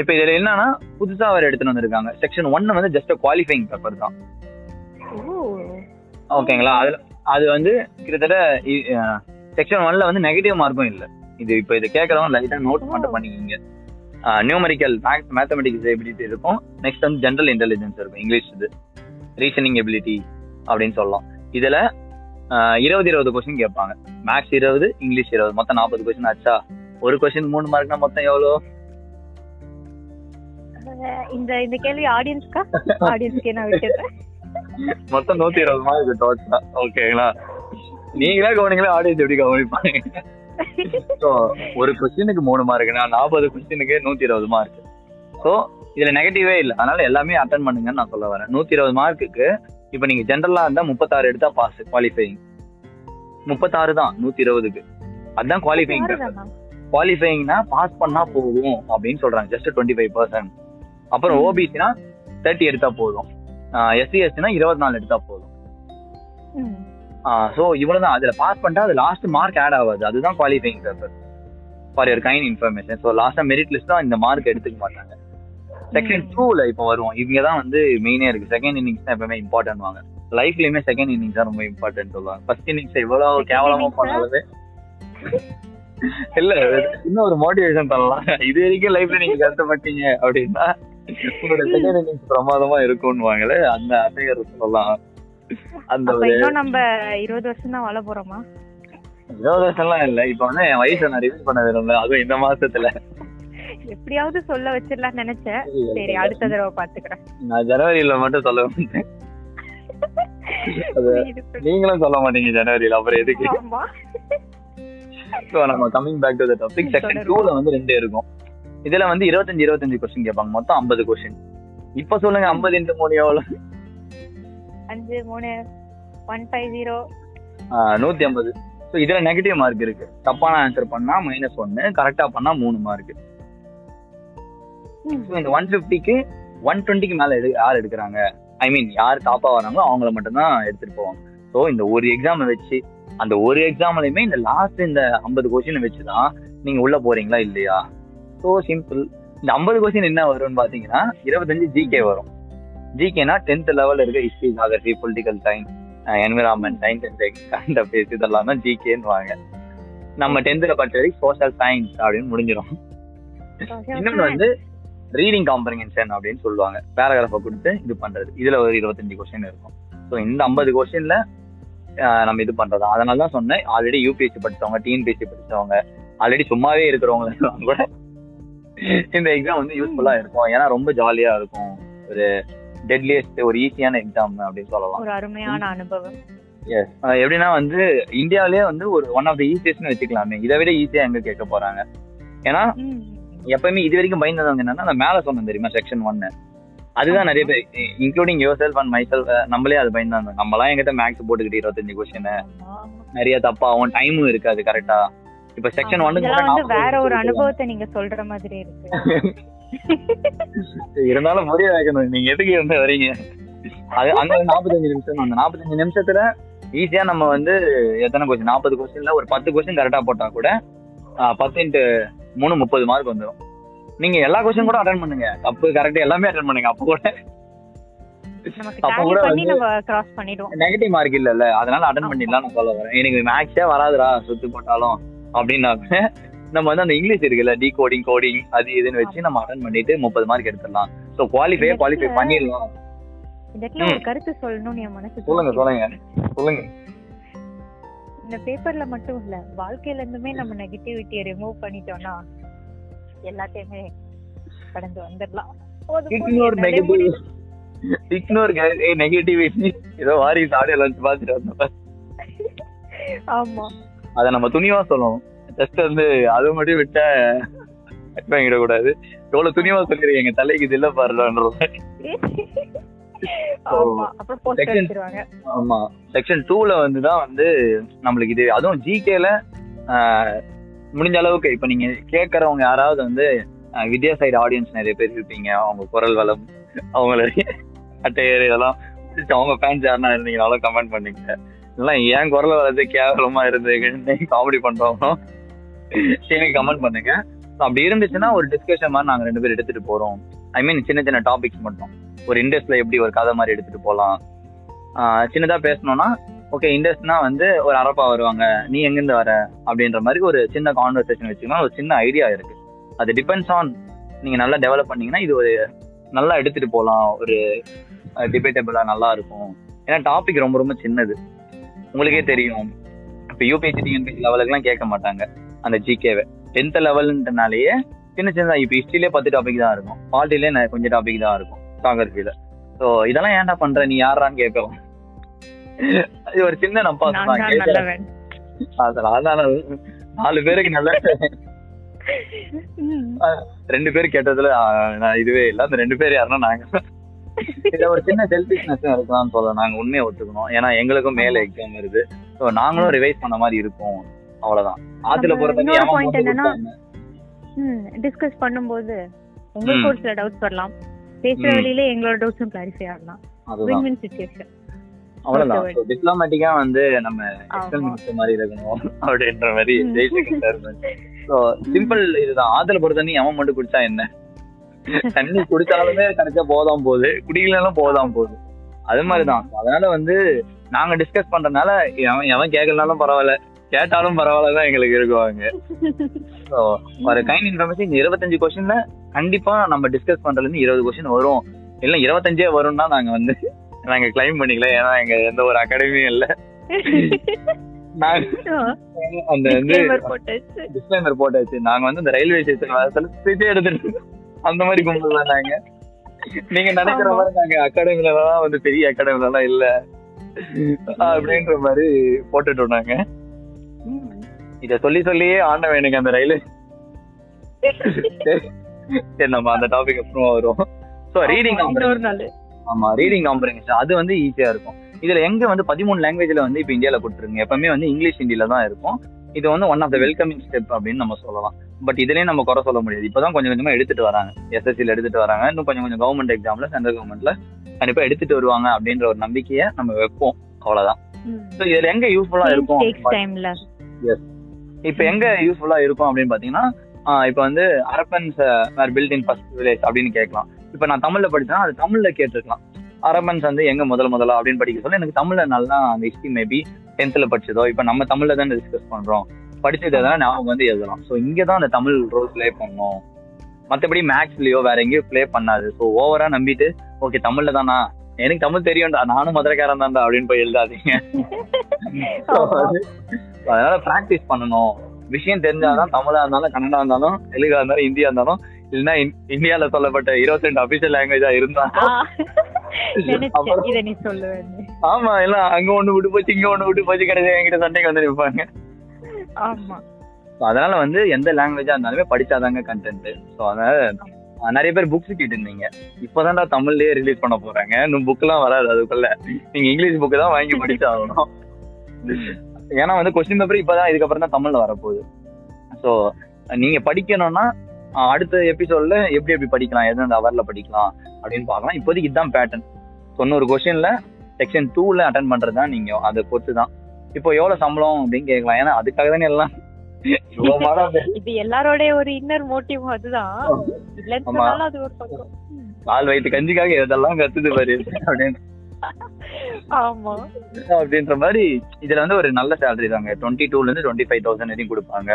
இப்போ இதுல என்னன்னா புதுசா வேற எடுத்துட்டு வந்திருக்காங்க. செக்ஷன் ஒன்னு வந்து ஜஸ்ட் குவாலிஃபைங் பேப்பர் தான். ஓகேங்களா அதுல அது வந்து கிட்டத்தட்ட செக்ஷன் ஒன்ல வந்து நெகட்டிவ் மார்க்கும் இல்ல. இது இப்போ இது கேட்கறவங்க லைட்டா நோட் மட்டும் பண்ணிக்கிங்க. நியூமரிக்கல் மேக்ஸ் மேத்தமெட்டிக்ஸ் எபிலிட்டி இருக்கும். நெக்ஸ்ட் வந்து ஜென்ரல் இன்டெலிஜென்ஸ் இருக்கும். இங்கிலீஷ் இது. ரீசனிங் எபிலிட்டி அப்படின்னு சொல்லலாம். இதுல இருபது இருபது கொஸ்டின் கேட்பாங்க. மேக்ஸ் இருபது இங்கிலீஷ் இருபது. மொத்தம் நாற்பது கொஸ்டின் ஆச்சா? ஒரு கொஸ்டின் மூணு மார்க்னா மொத்தம் எவ்வளோ? இந்த இந்த கேள்வி ஆடியன்ஸ்க்கா ஆடியன்ஸ்க்கே நான் விட்டுறேன். மொத்தம் நூத்தி இருபது மார்க் டோட்டலா ஓகேங்களா நீங்களே கவனிங்களே ஆடியன்ஸ் எப்படி கவனிப்பாங்க? ஸோ ஒரு கொஸ்டினுக்கு மூணு மார்க்குனா நாற்பது கொஸ்டினுக்கு நூத்தி இருபது மார்க் ஸோ இதுல நெகட்டிவே இல்லை. அதனால எல்லாமே அட்டன் பண்ணுங்கன்னு நான் சொல்ல வரேன். நூத்தி இருபது மார்க்குக்கு இப்போ நீங்க ஜென்ரலா இருந்தா முப்பத்தாறு எடுத்தா பாஸ் குவாலிஃபைங் முப்பத்தாறு தான் நூத்தி இருபதுக்கு. அதுதான் குவாலிஃபைங்? குவாலிஃபைங்னா பாஸ் பண்ணா போதும் அப்படின்னு சொல்றாங்க. ஜஸ்ட் டுவெண்ட்டி ஃபைவ் பர்சன்ட் அப்புறம். ஓபிசினா தேர்ட்டி எடுத்தா போதும். எஸ்சி எஸ்டினா இருபத்தி நாலு எடுத்தா போதும். ஸோ இவ்வளவுதான். அதுல பாஸ் பண்ணிட்டா அது லாஸ்ட் மார்க் ஆட் ஆகாது. அதுதான் qualifying paper for your kind information so லாஸ்டா மெரிட் லிஸ்ட் தான் இந்த மார்க் எடுத்துக்க மாட்டாங்க. செகண்ட். டூல இப்போ வருவோம். இங்க தான் வந்து மெயினே இருக்கு. செகண்ட் இன்னிங்ஸ் தான் எப்பவுமே இம்பார்ட்டன்ட் வாங்க. லைஃப்லயுமே செகண்ட் இன்னிங்ஸ் தான் ரொம்ப இம்பார்ட்டன்ட் சொல்லுவாங்க. ஃபர்ஸ்ட் இன்னிங்ஸ் எவ்வளவு கேவலமா? பண்ணாலுமே. இல்ல இன்னும் ஒரு மோட்டிவேஷன் பண்ணலாம் இது வரைக்கும் லைஃப்ல நீங்க கஷ்டப்பட்டீங்க அப்படின்னா உங்களோட செகண்ட் இன்னிங்ஸ் பிரமாதமா இருக்கும்னுவாங்களே அந்த அசைகர் சொல்லலாம். அந்த இன்னும் நம்ம இருபது வருஷம் தான் வாழ போறோமா? இருபது வருஷம்லாம் இல்ல. இப்ப வந்து என் வயசை நான் ரிவீல் பண்ண விரும்பல. அதுவும் இந்த மாசத்துல. எப்படியாவது சொல்ல வச்சிடலாம்னு நினைச்சேன். சரி அடுத்த தடவை பாத்துக்கிறேன். நான் ஜனவரியில மட்டும் சொல்ல மாட்டேன். நீங்களும் சொல்ல மாட்டீங்க ஜனவரியில அப்புறம் எதுக்கு? ஸோ நம்ம coming back to the topic section டூல வந்து ரெண்டு இருக்கும். இதுல வந்து இருபத்தஞ்சு இருபத்தஞ்சு கொஸ்டின் கேட்பாங்க. மொத்தம் ஐம்பது கொஸ்டின் இப்ப சொல்லுங்க ஐம்பது இன்ட்டு மூணு எவ்வளவு? அஞ்சு மூணு ஒன் ஃபைவ் ஜீரோ நூத்தி ஐம்பது. ஸோ இதுல நெகட்டிவ் மார்க் இருக்கு. தப்பான ஆன்சர் பண்ணா மைனஸ் ஒன்னு கரெக்டா பண்ணா மூணு மார்க் இந்த ஒன் ஃபிஃப்டிக்கு ஒன் டுவெண்ட்டிக்கு மேல எடு யார் எடுக்கிறாங்க. ஐ மீன் யார் டாப்பா வராங்களோ அவங்கள மட்டும் தான் எடுத்துட்டு போவாங்க. ஸோ இந்த ஒரு எக்ஸாமை வச்சு அந்த ஒரு எக்ஸாம்லயுமே இந்த லாஸ்ட் இந்த ஐம்பது கொஸ்டின் வச்சு தான் நீங்க உள்ள போறீங்களா இல்லையா? ஸோ சிம்பிள் இந்த ஐம்பது கொஸ்டின் என்ன வரும்னு பாத்தீங்கன்னா இருபத்தஞ்சு ஜிகே வரும். ஜிகேனா டென்த் லெவல்ல இருக்க history geography political science environment science and current affairs இதெல்லாம் தான் ஜிகேன்னு வாங்க நம்ம டென்த்ல படிச்ச வரைக்கும் சோஷியல் சயின்ஸ் அப்படின்னு முடிஞ்சிடும் இன்னொன்னு வந்து ரீடிங் காம்ப்ரிஹென்ஷன் அப்படின்னு சொல்லுவாங்க. பேராகிராஃபை கொடுத்து இது பண்றது. இதுல ஒரு இருபத்தஞ்சு கொஸ்டின் இருக்கும். ஸோ இந்த ஐம்பது கொஸ்டின்ல நம்ம இது பண்றது. அதனால தான் சொன்னேன். ஆல்ரெடி யூபிஎஸ்சி படிச்சவங்க டிஎன்பிஎஸ்சி படிச்சவங்க ஆல்ரெடி சும்மாவே இருக்கிறவங்க கூட இந்த எக்ஸாம் வந்து யூஸ்ஃபுல்லா இருக்கும். ஏன்னா ரொம்ப ஜாலியா இருக்கும். ஒரு டெட்லியஸ்ட் ஒரு ஈஸியான எக்ஸாம் அப்படின்னு சொல்லலாம். ஒரு அருமையான அனுபவம். எஸ் எப்படின்னா வந்து இந்தியாவிலேயே வந்து ஒரு ஒன் ஆஃப் த ஈஸியஸ்ட்னு வச்சுக்கலாமே. இதை விட ஈஸியா எங்க கேட்க போறாங்க? ஏன்னா ம். எப்பவுமே இது வரைக்கும் பயந்தவங்க என்னன்னா நான் மேல சொன்னேன் தெரியுமா செக்ஷன் ஒன்னு அதுதான் நிறைய பேர் including yourself and myself நம்மளே அது பயந்தாங்க. நம்மளாம் எங்கிட்ட மேக்ஸ் போட்டுக்கிட்டு இருபத்தஞ்சு கொஸ்டின். நிறைய தப்பாகும் டைமும் இருக்காது கரெக்டா இப்ப செக்ஷன். ஒன்னுக்கு வந்து வேற ஒரு அனுபவத்தை நீங்க சொல்ற மாதிரி இருக்கு. இருந்தாலும் புரிய வைக்கணும். நீங்க எதுக்கு இருந்து வரீங்க? அது அந்த நாற்பத்தஞ்சு நிமிஷம் அந்த நாற்பத்தஞ்சு நிமிஷத்துல ஈஸியா நம்ம வந்து எத்தனை கொஸ்டின் நாற்பது கொஸ்டின்ல ஒரு பத்து கொஸ்டின் கரெக்டா போட்டா கூட பத்து இன்ட்டு மூணு முப்பது மார்க் வந்துடும் நீங்க எல்லா கொஸ்டின் கூட அட்டன் பண்ணுங்க. தப்பு கரெக்ட் எல்லாமே அட்டன் பண்ணுங்க. அப்போ கூட அப்ப நெகட்டிவ் மார்க் இல்லல்ல. அதனால அட்டன் பண்ணிடலாம் நான் சொல்ல வரேன். எனக்கு மேக்ஸே வராதுடா சுத்து போட்டாலும் அப்படின்னாக்க நம்ம வந்து அந்த இங்கிலீஷ் இருக்குல்ல டி கோடிங் கோடிங் அது இதுன்னு வச்சு நம்ம அட்டன் பண்ணிட்டு முப்பது மார்க் எடுத்துடலாம். ஸோ குவாலிஃபை குவாலிஃபை பண்ணிடலாம். கருத்து மனசு சொல்லுங்க. சொல்லுங்க. சொல்லுங்க. இந்த பேப்பர்ல மட்டும் இல்ல வாழ்க்கையில இருந்துமே நம்ம நெகட்டிவிட்டியை ரிமூவ் பண்ணிட்டோம்னா எல்லாத்தையுமே கடந்து வந்துடலாம் இக்னோர் நெகட்டிவ். இக்னோர் நெகட்டிவிட்டி ஏதோ வாரி சாடிய லஞ்ச் பார்த்துட்டு வந்தோம். ஆமா. அதை நம்ம துணிவா சொல்லணும். ஜஸ்ட் வந்து அது மட்டும் விட்டா வாங்கிடக்கூடாது எவ்வளவு துணிவா சொல்லிருக்கீங்க தலைக்கு இது இல்ல பாருன்ற ஆமா செக்ஷன் டூல வந்து தான் வந்து நம்மளுக்கு இது அதுவும் ஜிகேல முடிஞ்ச அளவுக்கு இப்ப நீங்க கேட்கறவங்க யாராவது வந்து வித்யா சைடு ஆடியன்ஸ் நிறைய பேர் இருப்பீங்க. அவங்க குரல் வளம் அவங்கள அட்டையர் இதெல்லாம் அவங்க ஃபேன்ஸ் யாருன்னா இருந்தீங்கனாலும் கமெண்ட் பண்ணுங்க. இதெல்லாம் ஏன் குரல் வளர்த்து கேவலமா இருந்து காமெடி பண்றவங்க எனக்கு கமெண்ட் பண்ணுங்க. அப்படி இருந்துச்சுன்னா ஒரு டிஸ்கஷன் மாதிரி நாங்க ரெண்டு பேரும் எடுத்துட்டு போறோம். ஐ மீன் சின்ன சின்ன டாபிக்ஸ் மட்டும். ஒரு இண்டஸ்ட்ல எப்படி ஒரு கதை மாதிரி எடுத்துட்டு போகலாம் சின்னதாக சின்னதா பேசணும்னா ஓகே இண்டஸ்ட்னா வந்து ஒரு அரப்பா வருவாங்க நீ எங்கிருந்து வர? அப்படின்ற மாதிரி ஒரு சின்ன கான்வர்சேஷன் வச்சுக்கணும் ஒரு சின்ன ஐடியா இருக்கு. அது டிபெண்ட்ஸ் ஆன் நீங்க நல்லா டெவலப் பண்ணீங்கன்னா இது ஒரு நல்லா எடுத்துட்டு போகலாம் ஒரு டிபேட்டபிளா நல்லா இருக்கும். ஏன்னா டாபிக் ரொம்ப ரொம்ப சின்னது. உங்களுக்கே தெரியும். இப்போ யூபிஎஸ்சி டிஎன்பிஎஸ்சி லெவலுக்குலாம் கேட்க மாட்டாங்க. அந்த ஜிகேவை டென்த் லெவல்ன்றனாலேயே சின்ன சின்னதாக இப்போ ஹிஸ்ட்ரியிலே பத்து டாபிக் தான் இருக்கும். பாலிட்டிலே கொஞ்சம் டாபிக் தான் இருக்கும். ஜாகிரபியில ஸோ இதெல்லாம் ஏன்டா பண்ற? நீ யாரான்னு கேட்கவும் இது ஒரு சின்ன நல்லவன். அதனால அதான் நாலு பேருக்கு நல்ல. ரெண்டு பேர் கேட்டதுல நான் இதுவே இல்ல. அந்த ரெண்டு பேர் யாருன்னா நாங்க. இதுல ஒரு சின்ன செல்ஃபிஷ்னஸ் இருக்கலாம்னு சொல்லலாம் நாங்க உண்மையை ஒத்துக்கணும். ஏன்னா எங்களுக்கும் மேல எக்ஸாம் வருது. ஸோ நாங்களும் ரிவைஸ் பண்ண மாதிரி இருக்கும். அவ்வளவுதான். ஆத்துல நம்ம போற தண்ணி இன்னொரு அவன் point வந்து என்னன்னா, கொடுத்தாங்க. ம் டிஸ்கஸ் பண்ணும்போது உங்களுக்கு. ஒரு சில டவுட்ஸ் வரலாம். பேசுற. வழியில எங்களோட டவுட்ஸும் கிளாரிஃபை ஆகலாம். வின் வின் சுச்சுவேஷன் அவ்வளவுதான். டிப்ளமேட்டிக்கா வந்து நம்ம எக்ஸல். மினிஸ்டர் மாதிரி இருக்கணும் அப்படின்ற மாதிரி ஸோ சிம்பிள் இதுதான். ஆத்துல போற தண்ணி அவன் மட்டும் குடிச்சா என்ன? தண்ணி குடிச்சாலுமே கிடைச்சா போதாம் போகுது குடிக்கலாம் போதாம் போகுது அது மாதிரிதான். அதனால வந்து நாங்க டிஸ்கஸ் பண்றதுனால எவன் எவன் கேட்கலனாலும் பரவாயில்ல. கேட்டாலும் பரவாயில்ல தான் எங்களுக்கு இருக்குவாங்க. ஸோ ஒரு கைண்ட் இன்ஃபர்மேஷன் இந்த இருபத்தஞ்சு கொஸ்டின்ல கண்டிப்பா நம்ம டிஸ்கஸ் பண்றதுல இருந்து இருபது கொஸ்டின் வரும். இல்ல இருபத்தஞ்சே வரும்னா நாங்க வந்து நாங்க கிளைம் பண்ணிக்கல. ஏன்னா எங்க எந்த ஒரு அகாடமியும் இல்ல. அந்த வந்து போட்டாச்சு. டிஸ்க்ளைமர் போட்டாச்சு. நாங்க வந்து இந்த ரயில்வே ஸ்டேஷன் ஸ்பீச்சே எடுத்துட்டு அந்த மாதிரி கும்பல் தான் நாங்க. நீங்க நினைக்கிற. மாதிரி நாங்க அகாடமில வந்து பெரிய அகாடமில எல்லாம் இல்ல. அப்படின்ற மாதிரி போட்டுட்டோம் நாங்க. இத சொல்லி சொல்லியே ஆண்டவன் எனக்கு அந்த ரயிலு. சரி நம்ம அந்த டாபிக் அப்புறம் வரும் சோ ரீடிங் ஆமா, ரீடிங் காம்ப்ரிஹென்ஷன் அது வந்து ஈஸியா இருக்கும். இதுல எங்க வந்து பதிமூணு லாங்குவேஜ்ல வந்து இப்ப இந்தியால கொடுத்துருங்க எப்பவுமே வந்து இங்கிலீஷ் ஹிந்தில தான் இருக்கும். இது வந்து one of the welcoming step அப்படின்னு நம்ம சொல்லலாம். பட் இதுலயும் நம்ம குறை சொல்ல முடியாது. இப்பதான் கொஞ்சம் கொஞ்சமா எடுத்துட்டு வராங்க. எஸ்எஸ்சில எடுத்துட்டு வராங்க. இன்னும் கொஞ்சம் கொஞ்சம் கவர்மெண்ட் எக்ஸாம்ல சென்ட்ரல் கவர்மெண்ட்ல கண்டிப்பா எடுத்துட்டு வருவாங்க அப்படின்ற ஒரு நம்பிக்கையை நம்ம வைப்போம். அவ்வளவுதான். ஸோ இதுல எங்க யூஸ்ஃபுல்லா இருக்கும்? டைம்ல இப்ப எங்க யூஸ்ஃபுல்லா இருக்கும் அப்படின்னு பாத்தீங்கன்னா இப்ப வந்து Harappans were built in first village அப்படின்னு கேட்கலாம். இப்ப நான் தமிழ்ல படிச்சேன்னா அது தமிழ்ல கேட்டிருக்கலாம். அரப்பன்ஸ் வந்து எங்க முதல் முதல்ல அப்படின்னு படிக்க சொல்ல எனக்கு தமிழ்ல நல்லா அந்த ஹிஸ்டரி மேபி டென்த்ல படிச்சதோ இப்ப நம்ம தமிழ்ல தான் டிஸ்கஸ் பண்றோம். படிச்சது எதனா ஞாபகம் வந்து எழுதலாம். ஸோ இங்க தான் அந்த தமிழ் ரோல் ப்ளே பண்ணும். மத்தபடி மேக்ஸ்லயோ வேற எங்கேயும் ப்ளே பண்ணாது. ஸோ ஓவரா நம்பிட்டு ஓகே தமிழ்ல தானா? எனக்கு தமிழ் தெரியும்டா. நானும் மதுரைக்காரன் தான்டா அப்படின்னு போய் எழுதாதீங்க. அதனால பிராக்டிஸ் பண்ணணும். விஷயம் தெரிஞ்சாதான் தமிழா இருந்தாலும் கன்னடா இருந்தாலும் தெலுங்கா இருந்தாலும் இந்தியா இருந்தாலும் இல்லைன்னா இந்- இந்தியால சொல்லப்பட்ட இருபத்தி ரெண்டு அபிஷியல் லாங்குவேஜா சொல்லுவேன்னு. ஆமா எல்லாம் அங்க ஒண்ணு விட்டு போச்சு இங்க ஒண்ணு விட்டு போச்சு கிடையாது என்கிட்ட சண்டைக்கு வந்து நிற்பாங்க ஆமா அதனால வந்து எந்த லாங்குவேஜா இருந்தாலுமே படிச்சாதாங்க கண்டென்ட் ஸோ அதனால நிறைய பேர் புக்ஸ் கேட்டிருந்தீங்க. இப்போதான்டா தமிழ்லயே ரிலீஸ் பண்ண போறாங்க. இன்னும் புக் எல்லாம் வராது அதுக்குள்ள. நீங்க இங்கிலீஷ் புக் தான் வாங்கி படிச்சாகணும். ஏன்னா வந்து கொஸ்டின் பேப்பர் இப்பதான் இதுக்கப்புறம் தான் தமிழ்ல வரப்போகுது. ஸோ நீங்க படிக்கணும்னா அடுத்த எபிசோட்ல எப்படி எப்படி படிக்கலாம் எந்தெந்த அவர்ல படிக்கலாம் அப்படின்னு பார்க்கலாம். இப்போதைக்கு இதுதான் பேட்டர்ன் தொண்ணூறு கொஸ்டின்ல செக்ஷன் டூல அட்டன் பண்றது தான் நீங்க அதை பொறுத்து தான். இப்போ எவ்வளவு சம்பளம் அப்படின்னு கேட்கலாம். ஏன்னா அதுக்காக தானே எல்லாம் இது எல்லாரோட ஒரு இன்னர் மோட்டிவ் அதுதான். அது ஒரு பக்கம். ம். கால் வயிற்று கஞ்சிக்காக எதெல்லாம் கத்துது பாரு அப்படின்னு. ஆமா. அப்படின்ற மாதிரி இதுல வந்து ஒரு நல்ல சேலரி தாங்க. டுவெண்ட்டி டூல இருந்து டுவெண்ட்டி ஃபைவ் தௌசண்ட் வரையும் கொடுப்பாங்க.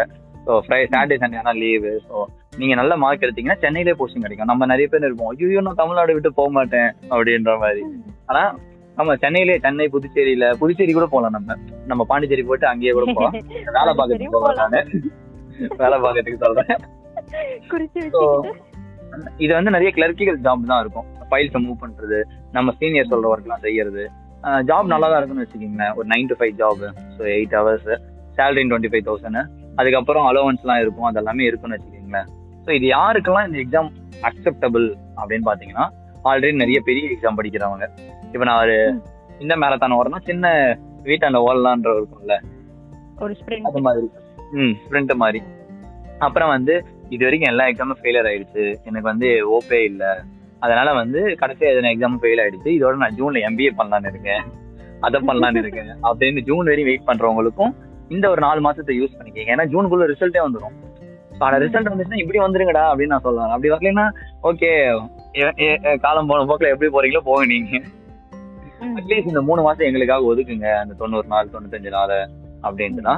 ஸோ ஃப்ரைடே சாட்டர்டே சண்டே ஆனால் லீவு ஸோ நீங்க நல்ல மார்க் எடுத்தீங்கன்னா சென்னையிலே போஸ்டிங் கிடைக்கும். நம்ம நிறைய பேர் இருப்போம். ஐயோ நான் தமிழ்நாடு விட்டு போக மாட்டேன் அப்படின்ற மாதிரி. ஆனா நம்ம சென்னையிலே சென்னை புதுச்சேரியில புதுச்சேரி கூட போகலாம் நம்ம. நம்ம பாண்டிச்சேரி போயிட்டு அங்கேயே கூட போகலாம் வேலை பார்க்கறதுக்கு போகலாம் நானு. வேலை பார்க்கறதுக்கு சொல்றேன். இது வந்து நிறைய கிளர்க்கிகள் ஜாப் தான் இருக்கும். ஃபைல்ஸை மூவ் பண்றது நம்ம சீனியர் சொல்ற ஒர்க்லாம் செய்யறது. ஜாப் நல்லா தான் இருக்குன்னு வச்சுக்கோங்களேன். ஒரு nine to five job so eight hours salary twenty five thousand அதுக்கப்புறம் அலோவன்ஸ்லாம் இருக்கும் அதெல்லாமே இருக்குன்னு வச்சுக்கோங்களேன். ஸோ இது யாருக்கெல்லாம் இந்த எக்ஸாம் அக்செப்டபிள் அப்படின்னு பார்த்தீங்கன்னா ஆல்ரெடி நிறைய பெரிய எக்ஸாம் படிக்கிறவங்க. இப்போ நான் ஒரு இந்த மேரத்தான் ஓடணும் சின்ன வீட்டாண்ட ஓடலான்ற இருக்கும்ல. ஒரு ஸ்ப்ரிண்ட் மாதிரி. ம் ஃப்ரெண்ட் மாதிரி. அப்புறம் வந்து இது வரைக்கும் எல்லா எக்ஸாமும் ஃபெயிலியர் ஆயிடுச்சு. எனக்கு வந்து ஓப்பே இல்ல. அதனால வந்து கடைசியா எதனா எக்ஸாம் ஃபெயில் ஆயிடுச்சு. இதோட நான் ஜூன்ல எம்பிஏ பண்ணலான்னு இருக்கேன். அதை பண்ணலான்னு இருக்கேன். அப்படின்னு ஜூன் வரையும் வெயிட் பண்றவங்களுக்கும் இந்த ஒரு நாலு மாசத்தை யூஸ் பண்ணிக்கங்க. ஏன்னா ஜூனுக்குள்ள ரிசல்ட்டே வந்துடும் ஆனா ரிசல்ட் வந்துச்சுன்னா இப்படி வந்துருங்கடா அப்படின்னு நான் சொல்லலாம். அப்படி வரலைன்னா ஓகே காலம் போன போக்குல எப்படி போறீங்களோ போங்க நீங்க. அட்லீஸ்ட் இந்த மூணு மாசம் எங்களுக்காக ஒதுக்குங்க. அந்த தொண்ணூறு நாள் தொண்ணூத்தஞ்சு நாள் அப்படின்ட்டுனா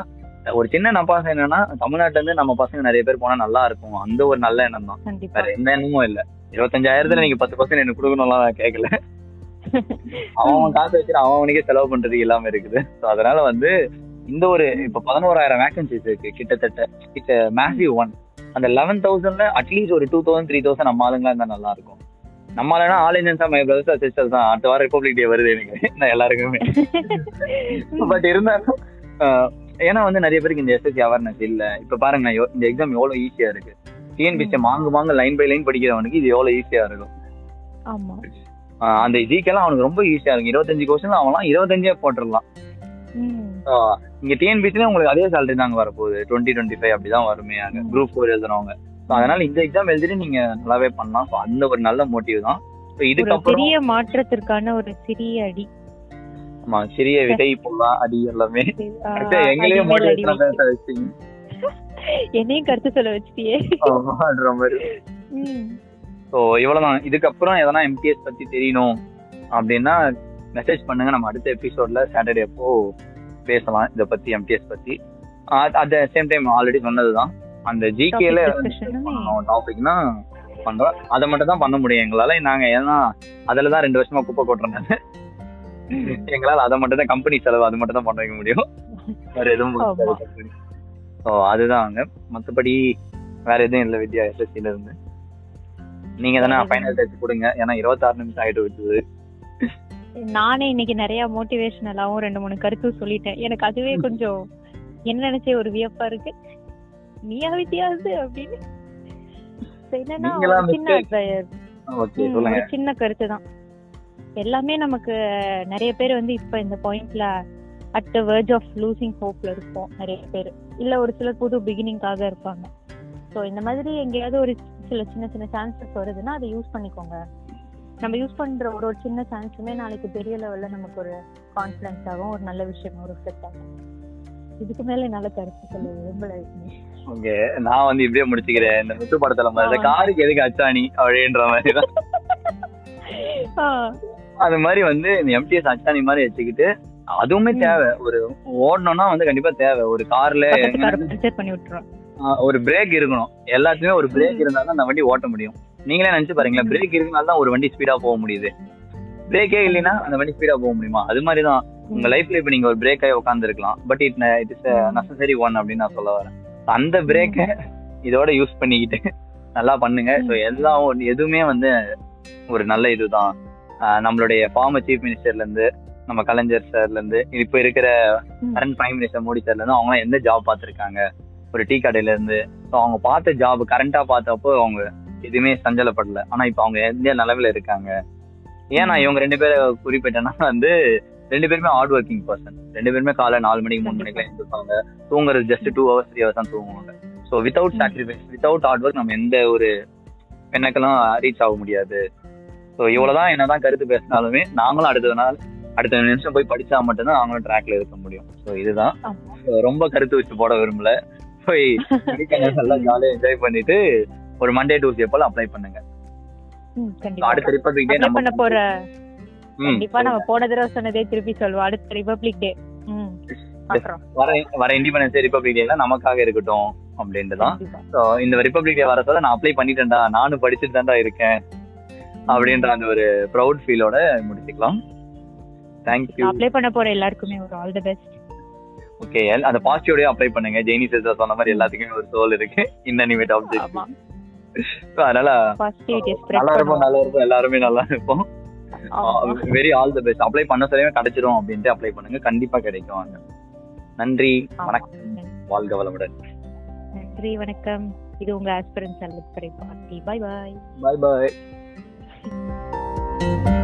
ஒரு சின்ன நப்பாசம் என்னன்னா தமிழ்நாட்டுல இருந்து நம்ம பசங்க நிறைய பேர் போனா நல்லா இருக்கும். அந்த ஒரு நல்ல எண்ணம் தான். வேற எந்த எண்ணமும் இல்ல. இருபத்தஞ்சாயிரத்துல நீங்க பத்து பர்சன்ட் எனக்கு கொடுக்கணும்லாம் கேட்கல அவன் காசு வச்சு அவன் அவனுக்கே செலவு பண்றது இல்லாம இருக்குது. ஸோ அதனால வந்து இந்த ஒரு இப்ப பதினோராயிரம் வேகன்சிஸ் இருக்கு. கிட்டத்தட்ட கிட்ட மேசிவ் ஒன் அந்த லெவன் தௌசண்ட்ல அட்லீஸ்ட் ஒரு டூ தௌசண்ட் த்ரீ தௌசண்ட் நம்ம ஆளுங்களா இருந்தா நல்லா இருக்கும். நம்ம ஆளுனா all Indians my brothers sisters தான் அடுத்த வாரம் ரிப்பப்ளிக் டே வருது எனக்கு. எல்லாருக்குமே. பட் இருந்தாலும் ஏன்னா வந்து நிறைய பேருக்கு இந்த எஸ்எஸ்சி அவேர்னஸ் இல்ல. இப்ப பாருங்க இந்த எக்ஸாம் எவ்வளவு ஈஸியா இருக்கு. டிஎன்பிசி மாங்கு மாங்கு லைன் பை லைன் படிக்கிறவனுக்கு இது எவ்வளவு ஈஸியா இருக்கும். ஆமா. அந்த ஜிகெல்லாம் அவனுக்கு ரொம்ப ஈஸியா இருக்கும். இருபத்தஞ்சு கொஸ்டின் அவன்லாம் இருபத்தஞ்சே போட்டுடலாம். இங்க டிஎன்பிசில உங்களுக்கு அதே சேலரி தாங்க வரப்போகுது. டுவெண்ட்டி டுவெண்ட்டி ஃபைவ் அப்படிதான் வருமே அங்க. குரூப் ஃபோர் எழுதுறவங்க. அதனால இந்த எக்ஸாம் எழுதிட்டு நீங்க நல்லாவே பண்ணலாம். அந்த ஒரு நல்ல மோட்டிவ் தான். இதுக்கப்புறம் பெரிய மாற்றத்திற்கான ஒரு சிறிய அடி. ஆமா சிறிய விதை போலாம் அடி எல்லாமே. ஆ, அடுத்து எங்களையே அடி மேல் அடி மோட்டிவேஷன் என்னையும் கருத்து சொல்ல வச்சிட்டியே. ஸோ இவ்வளவுதான். இதுக்கப்புறம் எதனா எம்டிஎஸ் பத்தி தெரியணும் அப்படின்னா மெசேஜ் பண்ணுங்க. நம்ம அடுத்த எபிசோட்ல சாட்டர்டே அப்போ பேசலாம் இதை பத்தி எம்டிஎஸ் பத்தி. அட் சேம் டைம் ஆல்ரெடி சொன்னதுதான். அந்த ஜிகேல. டாபிக்னா பண்றோம். அதை மட்டும் தான் பண்ண முடியும் எங்களால. நாங்க ஏன்னா அதுல தான் ரெண்டு வருஷமா குப்பை கொட்டுறோம். எங்களால அதை மட்டும் தான் கம்பெனி செலவு அது மட்டும் தான் பண்ண வைக்க முடியும். வேற எதுவும். ஸோ அதுதான் அங்க மத்தபடி வேற எதுவும் இல்லை வித்யா எஸ்எஸ்சில இருந்து. நீங்க தானே ஃபைனல் டச் கொடுங்க. ஏன்னா இருபத்தாறு நிமிஷம் ஆயிட்டு விட்டுது. நானே இன்னைக்கு நிறைய மோட்டிவேஷனலாவும் ரெண்டு மூணு கருத்து சொல்லிட்டேன். எனக்கு அதுவே கொஞ்சம் என்ன நினைச்சே ஒரு வியப்பா இருக்கு. நீயா வித்தியாசு அப்படின்னு. சின்ன கருத்து தான் எல்லாமே நமக்கு நிறைய பேர் வந்து இப்ப இந்த பாயிண்ட்ல at the verge of losing ஹோப்ல இருப்போம் நிறைய பேர். இல்ல ஒரு சிலர் புது பிகினிங்காக இருப்பாங்க. ஸோ இந்த மாதிரி எங்கேயாவது ஒரு சில சின்ன சின்ன சான்சஸ் வருதுன்னா அதை யூஸ் பண்ணிக்கோங்க. நம்ம யூஸ் பண்ற ஒரு ஒரு சின்ன சான்ஸுமே நாளைக்கு பெரிய லெவல்ல நமக்கு ஒரு கான்ஃபிடன்ஸ் ஆகும் ஒரு நல்ல விஷயமா ரிஃப்ளெக்ட் ஆகும். இதுக்கு மேல என்னால கருத்து சொல்ல விரும்பல ஓகே நான் வந்து இப்படியே முடிச்சுக்கிறேன். இந்த முத்து படத்துல மாதிரி. காருக்கு எதுக்கு அச்சாணி அப்படின்ற மாதிரி அது மாதிரி வந்து இந்த எம்டிஎஸ் அச்சாணி மாதிரி வச்சுக்கிட்டு அதுவுமே. தேவை. ஒரு ஓடணும்னா வந்து கண்டிப்பா தேவை. ஒரு கார்ல ஒரு பிரேக் இருக்கணும். எல்லாத்துலயுமே ஒரு பிரேக் ம். இருந்தா தான் அந்த வண்டி ஓட்ட முடியும். நீங்களே நினைச்சு பாருங்களேன். பிரேக் இருக்கனால தான் ஒரு வண்டி ஸ்பீடா போக முடியுது. பிரேக்கே இல்லைன்னா அந்த வண்டி ஸ்பீடா போக முடியுமா? அது மாதிரி தான் உங்க லைஃப்ல இப்ப நீங்க ஒரு பிரேக் ஆகி உட்கார்ந்து இருக்கலாம் but it it is. Necessary one அப்படின்னு நான் சொல்ல வரேன். அந்த பிரேக்க இதோட யூஸ் பண்ணிக்கிட்டு நல்லா பண்ணுங்க. ஸோ எல்லாம் எதுவுமே வந்து ஒரு நல்ல இதுதான். நம்மளுடைய ஃபார்மர் சீஃப் மினிஸ்டர்ல இருந்து நம்ம கலைஞர் சார்ல இருந்து இப்ப இருக்கிற. கரண்ட் பிரைம் மினிஸ்டர் மோடி சார்ல இருந்து அவங்க எந்த ஜாப் பார்த்திருக்காங்க? ஒரு டீ கடையில இருந்து. ஸோ அவங்க பார்த்த ஜாப் கரண்டா பார்த்தப்போ அவங்க எதுவுமே சஞ்சலப்படல. ஆனா இப்ப அவங்க எந்த நிலவுல இருக்காங்க? ஏன் நான் இவங்க ரெண்டு பேரை குறிப்பிட்டேன்னா வந்து ரெண்டு பேருமே ஹார்ட் ஒர்க்கிங் பர்சன் ரெண்டு பேருமே காலை நாலு மணிக்கு மூணு மணிக்கு எழுந்திருப்பாங்க. தூங்குறது just two hours three hours தான் தூங்குவாங்க. So without. Sacrifice without hard work நம்ம எந்த ஒரு பெண்ணுக்கெல்லாம் ரீச் ஆக முடியாது. ஸோ இவ்வளவுதான் என்னதான் கருத்து பேசினாலுமே நாங்களும் அடுத்த நாள் அடுத்த நிமிஷம் போய் படிச்சா மட்டும்தான் நாங்களும் ட்ராக்ல இருக்க முடியும். ஸோ இதுதான். ரொம்ப கருத்து வச்சு போட விரும்பல. போய் நல்லா ஜாலியா என்ஜாய் பண்ணிட்டு ஒரு மண்டே டூஸ்டே போல அப்ளை பண்ணுங்க. அடுத்த ரிப்பப்ளிக் டே பண்ண போற கண்டிப்பா நம்ம போன தடவை சொன்னதே திருப்பி சொல்லுவோம் அடுத்த ரிபப்ளிக் டே வர வர இண்டிபெண்டன்ஸ் டே ரிப்பப்ளிக் டேல நமக்காக இருக்கட்டும் அப்படின்ட்டு தான் இந்த ரிப்பப்ளிக் டே வர சொல்ல நான் அப்ளை பண்ணிட்டேன்டா. நானும் படிச்சுட்டு தான்டா இருக்கேன். அப்படின்ற அந்த ஒரு ப்ரௌட் ஃபீலோட முடிச்சுக்கலாம். தேங்க்யூ அப்ளை பண்ண போற எல்லாருக்குமே ஒரு ஆல் தி பெஸ்ட் ஓகே அந்த பாசிட்டிவோடய அப்ளை பண்ணுங்க. ஜெய்னி சிஸ்டர் சொன்ன மாதிரி எல்லாத்துக்குமே ஒரு சோல் இருக்கு. இன்னிமேட் ஆப்ஜெக்ட் அதனால நல்லா இருப்போம் நல்லா இருப்போம் எல்லாருமே நல்லா இருப்போம். Very all the best apply பண்ண சொல்லவே கிடைச்சிரும் அப்படின்ட்டு அப்ளை பண்ணுங்க. கண்டிப்பா கிடைக்கும் நன்றி. வணக்கம். வாழ்க வளமுடன். நன்றி வணக்கம். இது உங்க ஆஸ்பிரன்ஸ் அல்லது பாய் பாய் பாய் பாய் Música